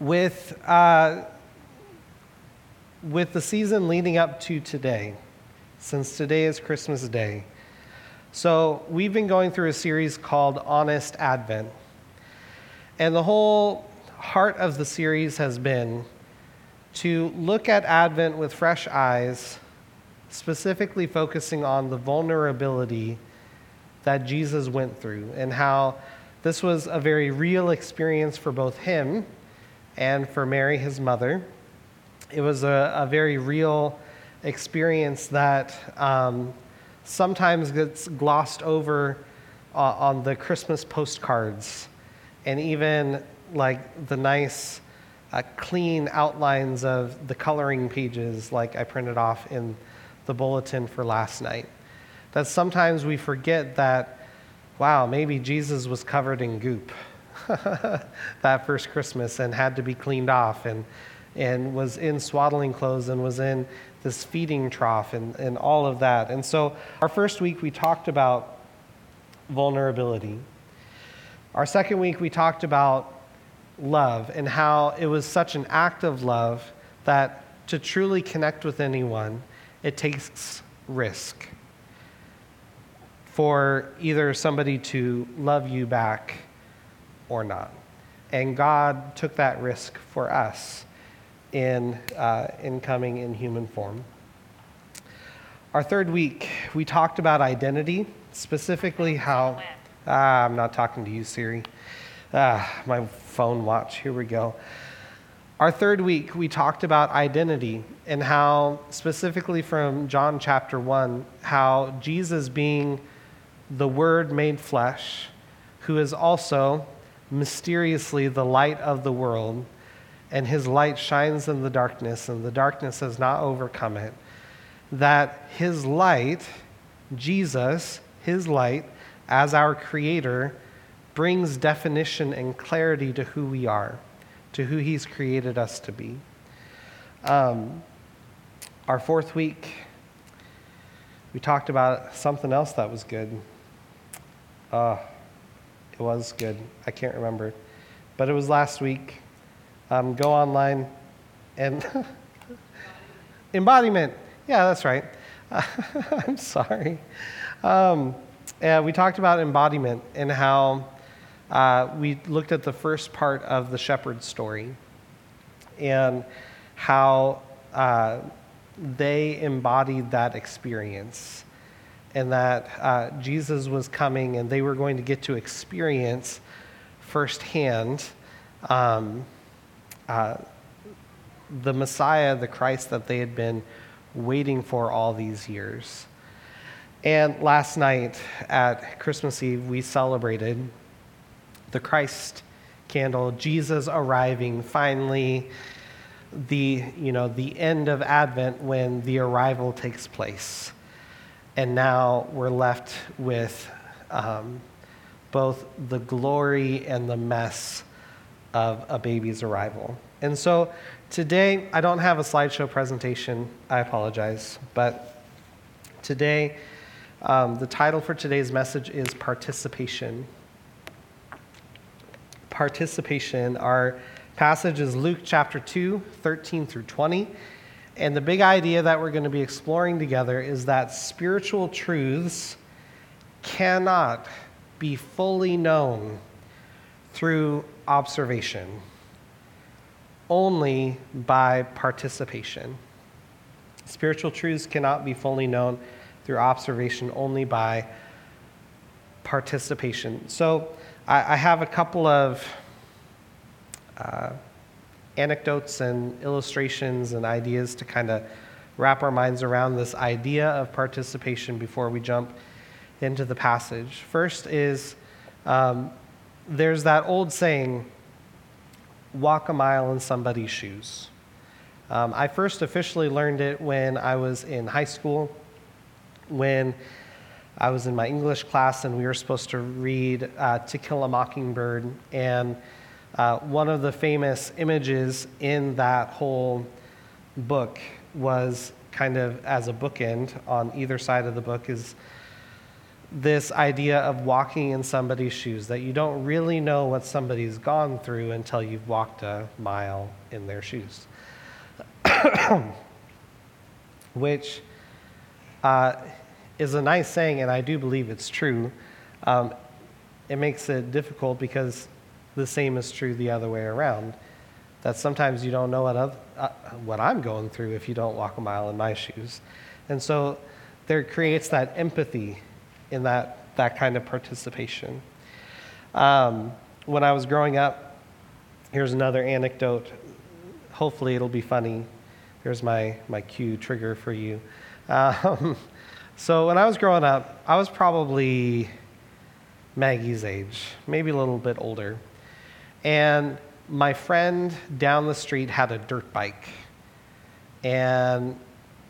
with, uh, with the season leading up to today, since today is Christmas Day, so we've been going through a series called Honest Advent. And the whole heart of the series has been to look at Advent with fresh eyes, specifically focusing on the vulnerability that Jesus went through and how this was a very real experience for both him and for Mary, his mother. It was a, a very real experience that um, sometimes gets glossed over uh, on the Christmas postcards and even like the nice, uh, clean outlines of the coloring pages, like I printed off in the bulletin for last night. That sometimes we forget that, wow, maybe Jesus was covered in goop that first Christmas and had to be cleaned off and, and was in swaddling clothes and was in this feeding trough and, and all of that. And so, our first week, we talked about vulnerability. Our second week, we talked about love and how it was such an act of love that to truly connect with anyone, it takes risk for either somebody to love you back or not. And God took that risk for us in, uh, in coming in human form. Our third week, we talked about identity, specifically how. Ah, I'm not talking to you, Siri. Ah, my phone watch. Here we go. Our third week, we talked about identity and how, specifically from John chapter 1, how Jesus being the Word made flesh, who is also mysteriously the light of the world, and his light shines in the darkness, and the darkness has not overcome it. That his light, Jesus, his light, as our creator, brings definition and clarity to who we are, to who he's created us to be. Um, our fourth week, we talked about something else that was good. Uh, it was good. I can't remember. But it was last week. Um, go online and embodiment. Yeah, that's right. I'm sorry. Um, yeah, we talked about embodiment and how uh, we looked at the first part of the shepherd story and how uh, they embodied that experience and that uh, Jesus was coming and they were going to get to experience firsthand um, uh, the Messiah, the Christ that they had been waiting for all these years. And last night at Christmas Eve, we celebrated the Christ candle, Jesus arriving finally, the, you know, the end of Advent when the arrival takes place. And now we're left with um, both the glory and the mess of a baby's arrival. And so today, I don't have a slideshow presentation. I apologize. But today, um, the title for today's message is Participation. Participation. Our passage is Luke chapter 2, 13 through 20. And the big idea that we're going to be exploring together is that spiritual truths cannot be fully known through observation, only by participation. Spiritual truths cannot be fully known through observation, only by participation. So I, I have a couple of. Uh, anecdotes and illustrations and ideas to kind of wrap our minds around this idea of participation before we jump into the passage. First is um, there's that old saying, walk a mile in somebody's shoes. Um, I first officially learned it when I was in high school, when I was in my English class and we were supposed to read uh, To Kill a Mockingbird. And uh, one of the famous images in that whole book was kind of as a bookend on either side of the book is this idea of walking in somebody's shoes, that you don't really know what somebody's gone through until you've walked a mile in their shoes. Which uh, is a nice saying, and I do believe it's true. Um, it makes it difficult because the same is true the other way around. That sometimes you don't know what, other, uh, what I'm going through if you don't walk a mile in my shoes. And so there creates that empathy in that, that kind of participation. Um, when I was growing up, here's another anecdote. Hopefully, it'll be funny. Here's my, my cue trigger for you. Um, so, when I was growing up, I was probably Maggie's age, maybe a little bit older. And my friend down the street had a dirt bike. And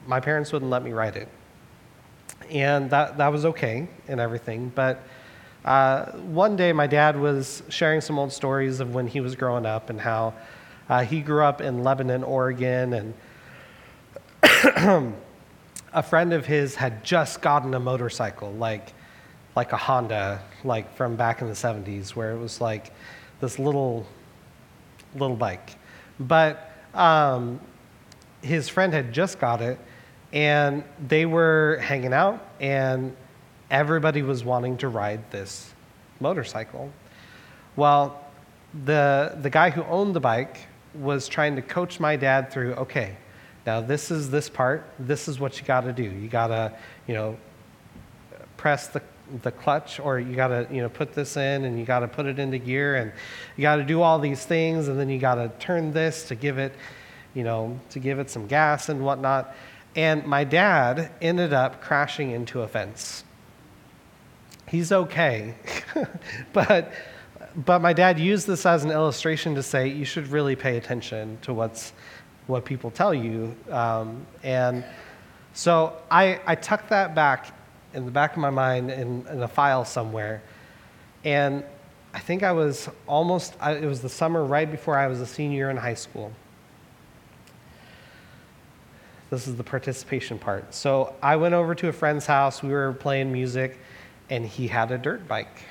my parents wouldn't let me ride it and that, that was okay and everything. But uh, one day, my dad was sharing some old stories of when he was growing up and how uh, he grew up in Lebanon, Oregon, and a friend of his had just gotten a motorcycle, like like a Honda, like from back in the 70s, where it was like this little little bike. But um, his friend had just got it, and they were hanging out, and everybody was wanting to ride this motorcycle. Well, the, the guy who owned the bike was trying to coach my dad through okay, now this is this part, this is what you got to do. You got to, you know, press the, the clutch or you got to, you know, put this in and you got to put it into gear and you got to do all these things and then you got to turn this to give it, you know, to give it some gas and whatnot. And my dad ended up crashing into a fence. He's okay, but, but my dad used this as an illustration to say you should really pay attention to what's, what people tell you. Um, and so I, I tucked that back in the back of my mind in, in a file somewhere. And I think I was almost, it was the summer right before I was a senior in high school. This is the participation part. So I went over to a friend's house. We were playing music, and he had a dirt bike.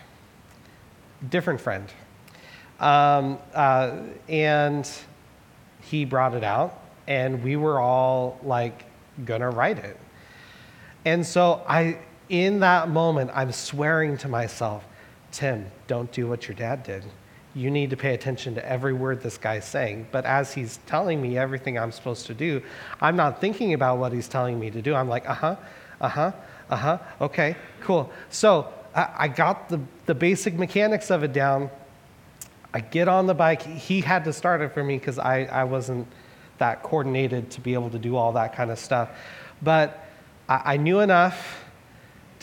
Different friend. Um, uh, and he brought it out, and we were all like gonna ride it. And so I, in that moment, I'm swearing to myself, Tim, don't do what your dad did you need to pay attention to every word this guy's saying. But as he's telling me everything I'm supposed to do, I'm not thinking about what he's telling me to do. I'm like, uh huh, uh huh, uh huh, okay, cool. So I, got the, the basic mechanics of it down. I get on the bike. He had to start it for me because I, I wasn't that coordinated to be able to do all that kind of stuff. But I, I knew enough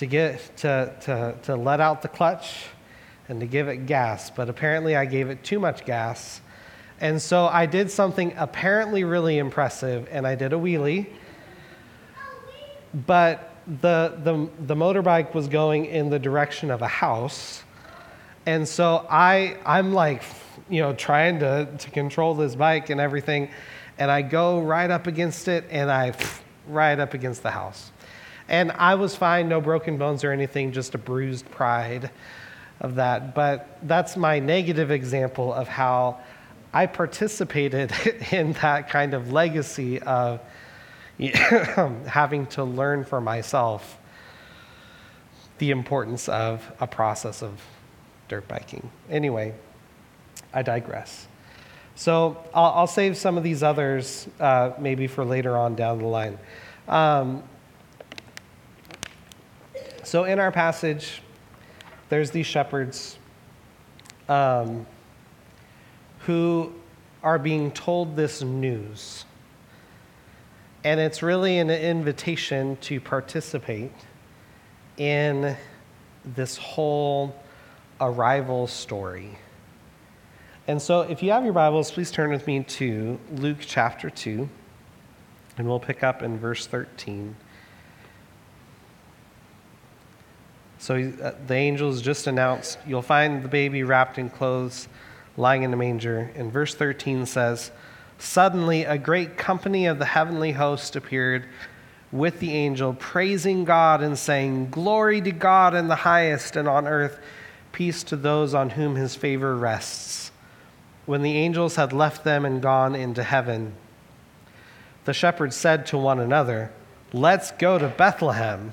to get to, to, to let out the clutch and to give it gas, but apparently I gave it too much gas. And so I did something apparently really impressive, and I did a wheelie. But the, the, the motorbike was going in the direction of a house. And so I, I'm like, you know, trying to, to control this bike and everything. And I go right up against it, and I right up against the house. And I was fine, no broken bones or anything, just a bruised pride of that. But that's my negative example of how I participated in that kind of legacy of having to learn for myself the importance of a process of dirt biking. Anyway, I digress. So I'll, I'll save some of these others uh, maybe for later on down the line. Um, so in our passage, there's these shepherds um, who are being told this news. And it's really an invitation to participate in this whole arrival story. And so, if you have your Bibles, please turn with me to Luke chapter 2, and we'll pick up in verse 13. So uh, the angels just announced, You'll find the baby wrapped in clothes, lying in a manger. And verse 13 says, Suddenly a great company of the heavenly host appeared with the angel, praising God and saying, Glory to God in the highest, and on earth, peace to those on whom his favor rests. When the angels had left them and gone into heaven, the shepherds said to one another, Let's go to Bethlehem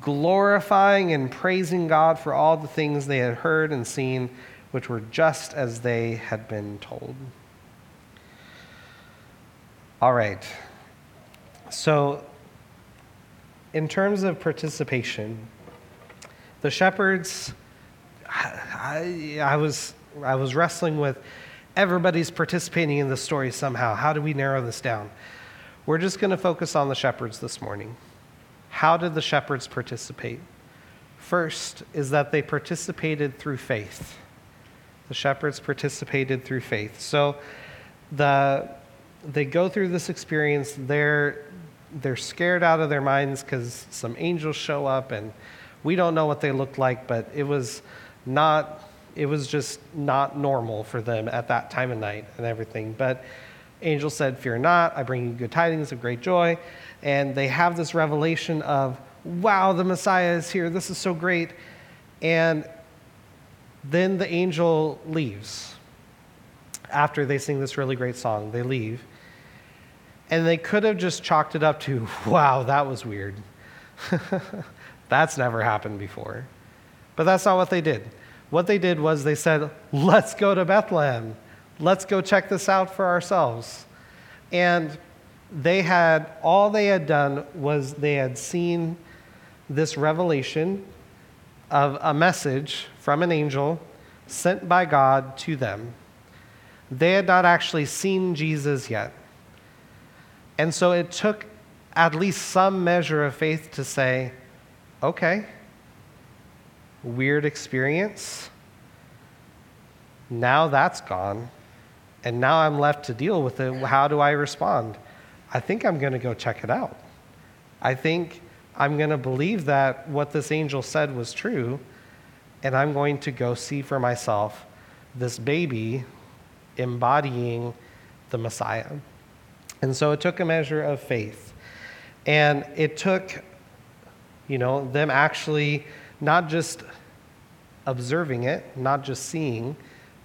glorifying and praising God for all the things they had heard and seen, which were just as they had been told. All right. So, in terms of participation, the shepherds, I, I, was, I was wrestling with everybody's participating in the story somehow. How do we narrow this down? We're just going to focus on the shepherds this morning. How did the shepherds participate? First is that they participated through faith. The shepherds participated through faith. So the, they go through this experience. They're they're scared out of their minds because some angels show up and we don't know what they looked like, but it was not, it was just not normal for them at that time of night and everything. But angel said, Fear not, I bring you good tidings of great joy. And they have this revelation of, wow, the Messiah is here. This is so great. And then the angel leaves. After they sing this really great song, they leave. And they could have just chalked it up to, wow, that was weird. that's never happened before. But that's not what they did. What they did was they said, let's go to Bethlehem. Let's go check this out for ourselves. And they had, all they had done was they had seen this revelation of a message from an angel sent by God to them. They had not actually seen Jesus yet. And so it took at least some measure of faith to say, okay, weird experience. Now that's gone. And now I'm left to deal with it. How do I respond? I think I'm going to go check it out. I think I'm going to believe that what this angel said was true, and I'm going to go see for myself this baby embodying the Messiah. And so it took a measure of faith. And it took, you know, them actually not just observing it, not just seeing,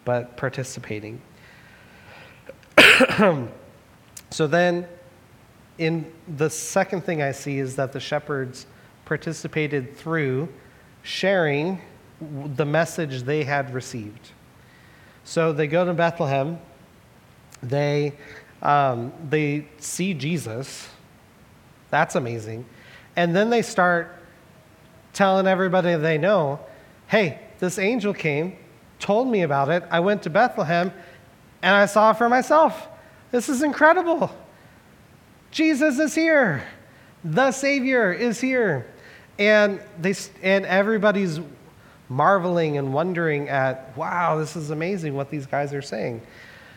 but participating. so then, in the second thing I see is that the shepherds participated through sharing the message they had received. So they go to Bethlehem, they um, they see Jesus. That's amazing. And then they start telling everybody they know hey, this angel came, told me about it. I went to Bethlehem and I saw for myself. This is incredible. Jesus is here. The Savior is here. And, they, and everybody's marveling and wondering at, wow, this is amazing what these guys are saying.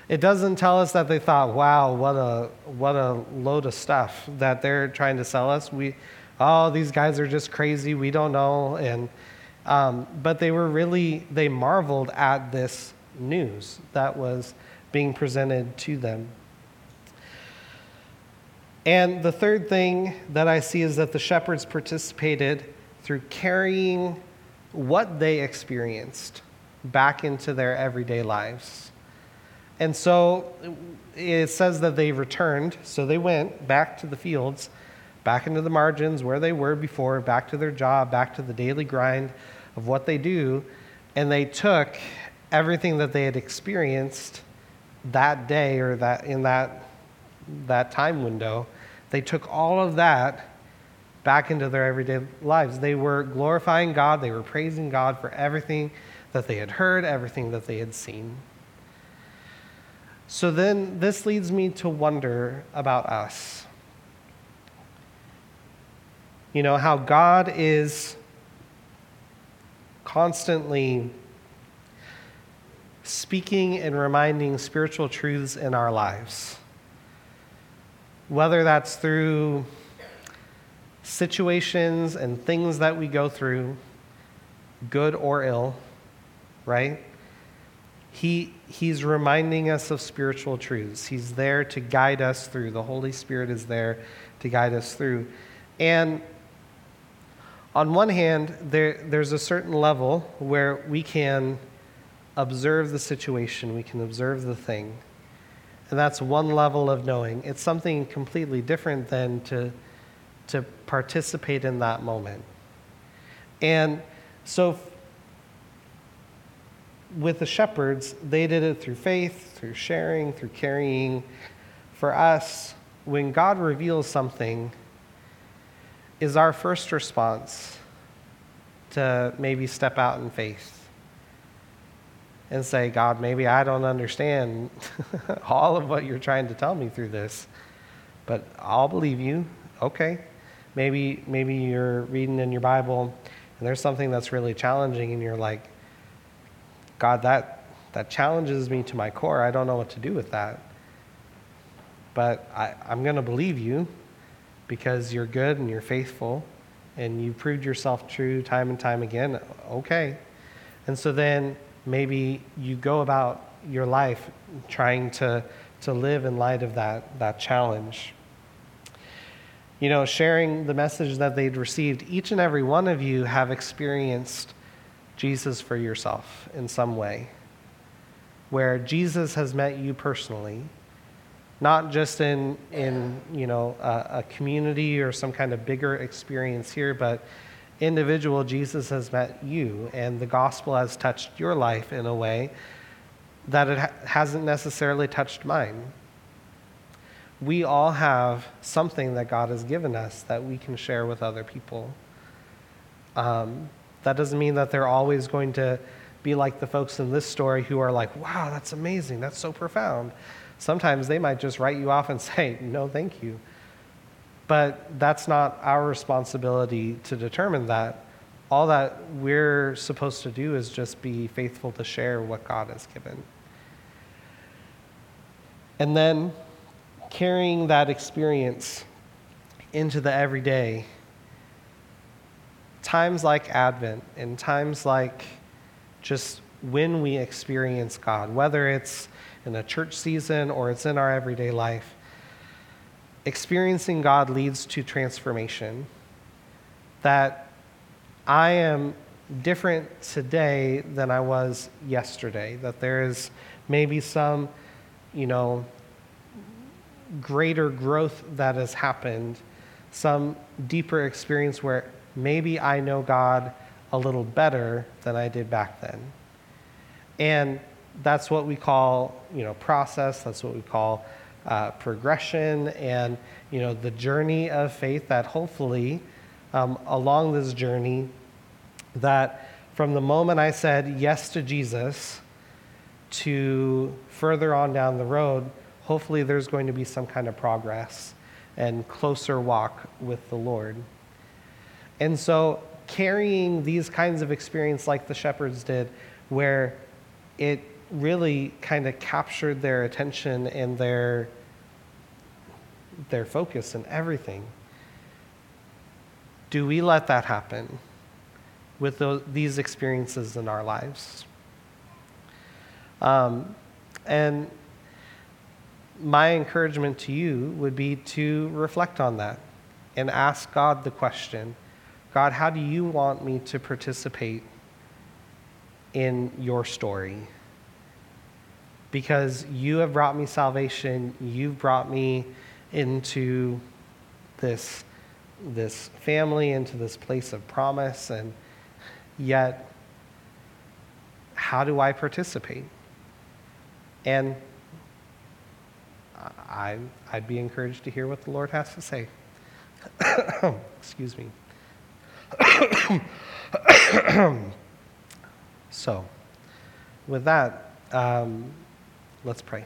It doesn't tell us that they thought, wow, what a, what a load of stuff that they're trying to sell us. We, oh, these guys are just crazy. We don't know. And, um, but they were really, they marveled at this news that was being presented to them. And the third thing that I see is that the shepherds participated through carrying what they experienced back into their everyday lives. And so it says that they returned. So they went back to the fields, back into the margins where they were before, back to their job, back to the daily grind of what they do. And they took everything that they had experienced that day or that in that, that time window. They took all of that back into their everyday lives. They were glorifying God, they were praising God for everything that they had heard, everything that they had seen. So then this leads me to wonder about us. You know, how God is constantly speaking and reminding spiritual truths in our lives. Whether that's through situations and things that we go through, good or ill, right? He, he's reminding us of spiritual truths. He's there to guide us through. The Holy Spirit is there to guide us through. And on one hand, there, there's a certain level where we can observe the situation, we can observe the thing. And that's one level of knowing. It's something completely different than to, to participate in that moment. And so with the shepherds, they did it through faith, through sharing, through carrying. For us, when God reveals something, is our first response to maybe step out in faith and say, God, maybe I don't understand all of what you're trying to tell me through this, but I'll believe you. Okay. Maybe, maybe you're reading in your Bible and there's something that's really challenging and you're like, God, that, that challenges me to my core. I don't know what to do with that. But I, I'm going to believe you because you're good and you're faithful and you proved yourself true time and time again. Okay. And so then maybe you go about your life trying to, to live in light of that, that challenge. You know, sharing the message that they'd received, each and every one of you have experienced Jesus for yourself in some way, where Jesus has met you personally, not just in, in you know, a, a community or some kind of bigger experience here, but individual, Jesus has met you, and the gospel has touched your life in a way that it ha- hasn't necessarily touched mine. We all have something that God has given us that we can share with other people. Um, that doesn't mean that they're always going to be like the folks in this story who are like, wow, that's amazing, that's so profound. Sometimes they might just write you off and say, no, thank you. But that's not our responsibility to determine that. All that we're supposed to do is just be faithful to share what God has given. And then carrying that experience into the everyday times like Advent and times like just when we experience God, whether it's in a church season or it's in our everyday life, experiencing God leads to transformation. That I am different today than I was yesterday, that there is maybe some, you know, greater growth that has happened, some deeper experience where maybe I know God a little better than I did back then. And that's what we call, you know, process. That's what we call uh, progression and, you know, the journey of faith that hopefully um, along this journey that from the moment I said yes to Jesus to further on down the road, hopefully there's going to be some kind of progress and closer walk with the Lord. And so, carrying these kinds of experience like the shepherds did, where it really kind of captured their attention and their, their focus and everything. Do we let that happen with those, these experiences in our lives? Um, and my encouragement to you would be to reflect on that and ask God the question God, how do you want me to participate in your story? Because you have brought me salvation, you've brought me into this, this family, into this place of promise, and yet, how do I participate? And I, I'd be encouraged to hear what the Lord has to say. Excuse me. so, with that, um, let's pray.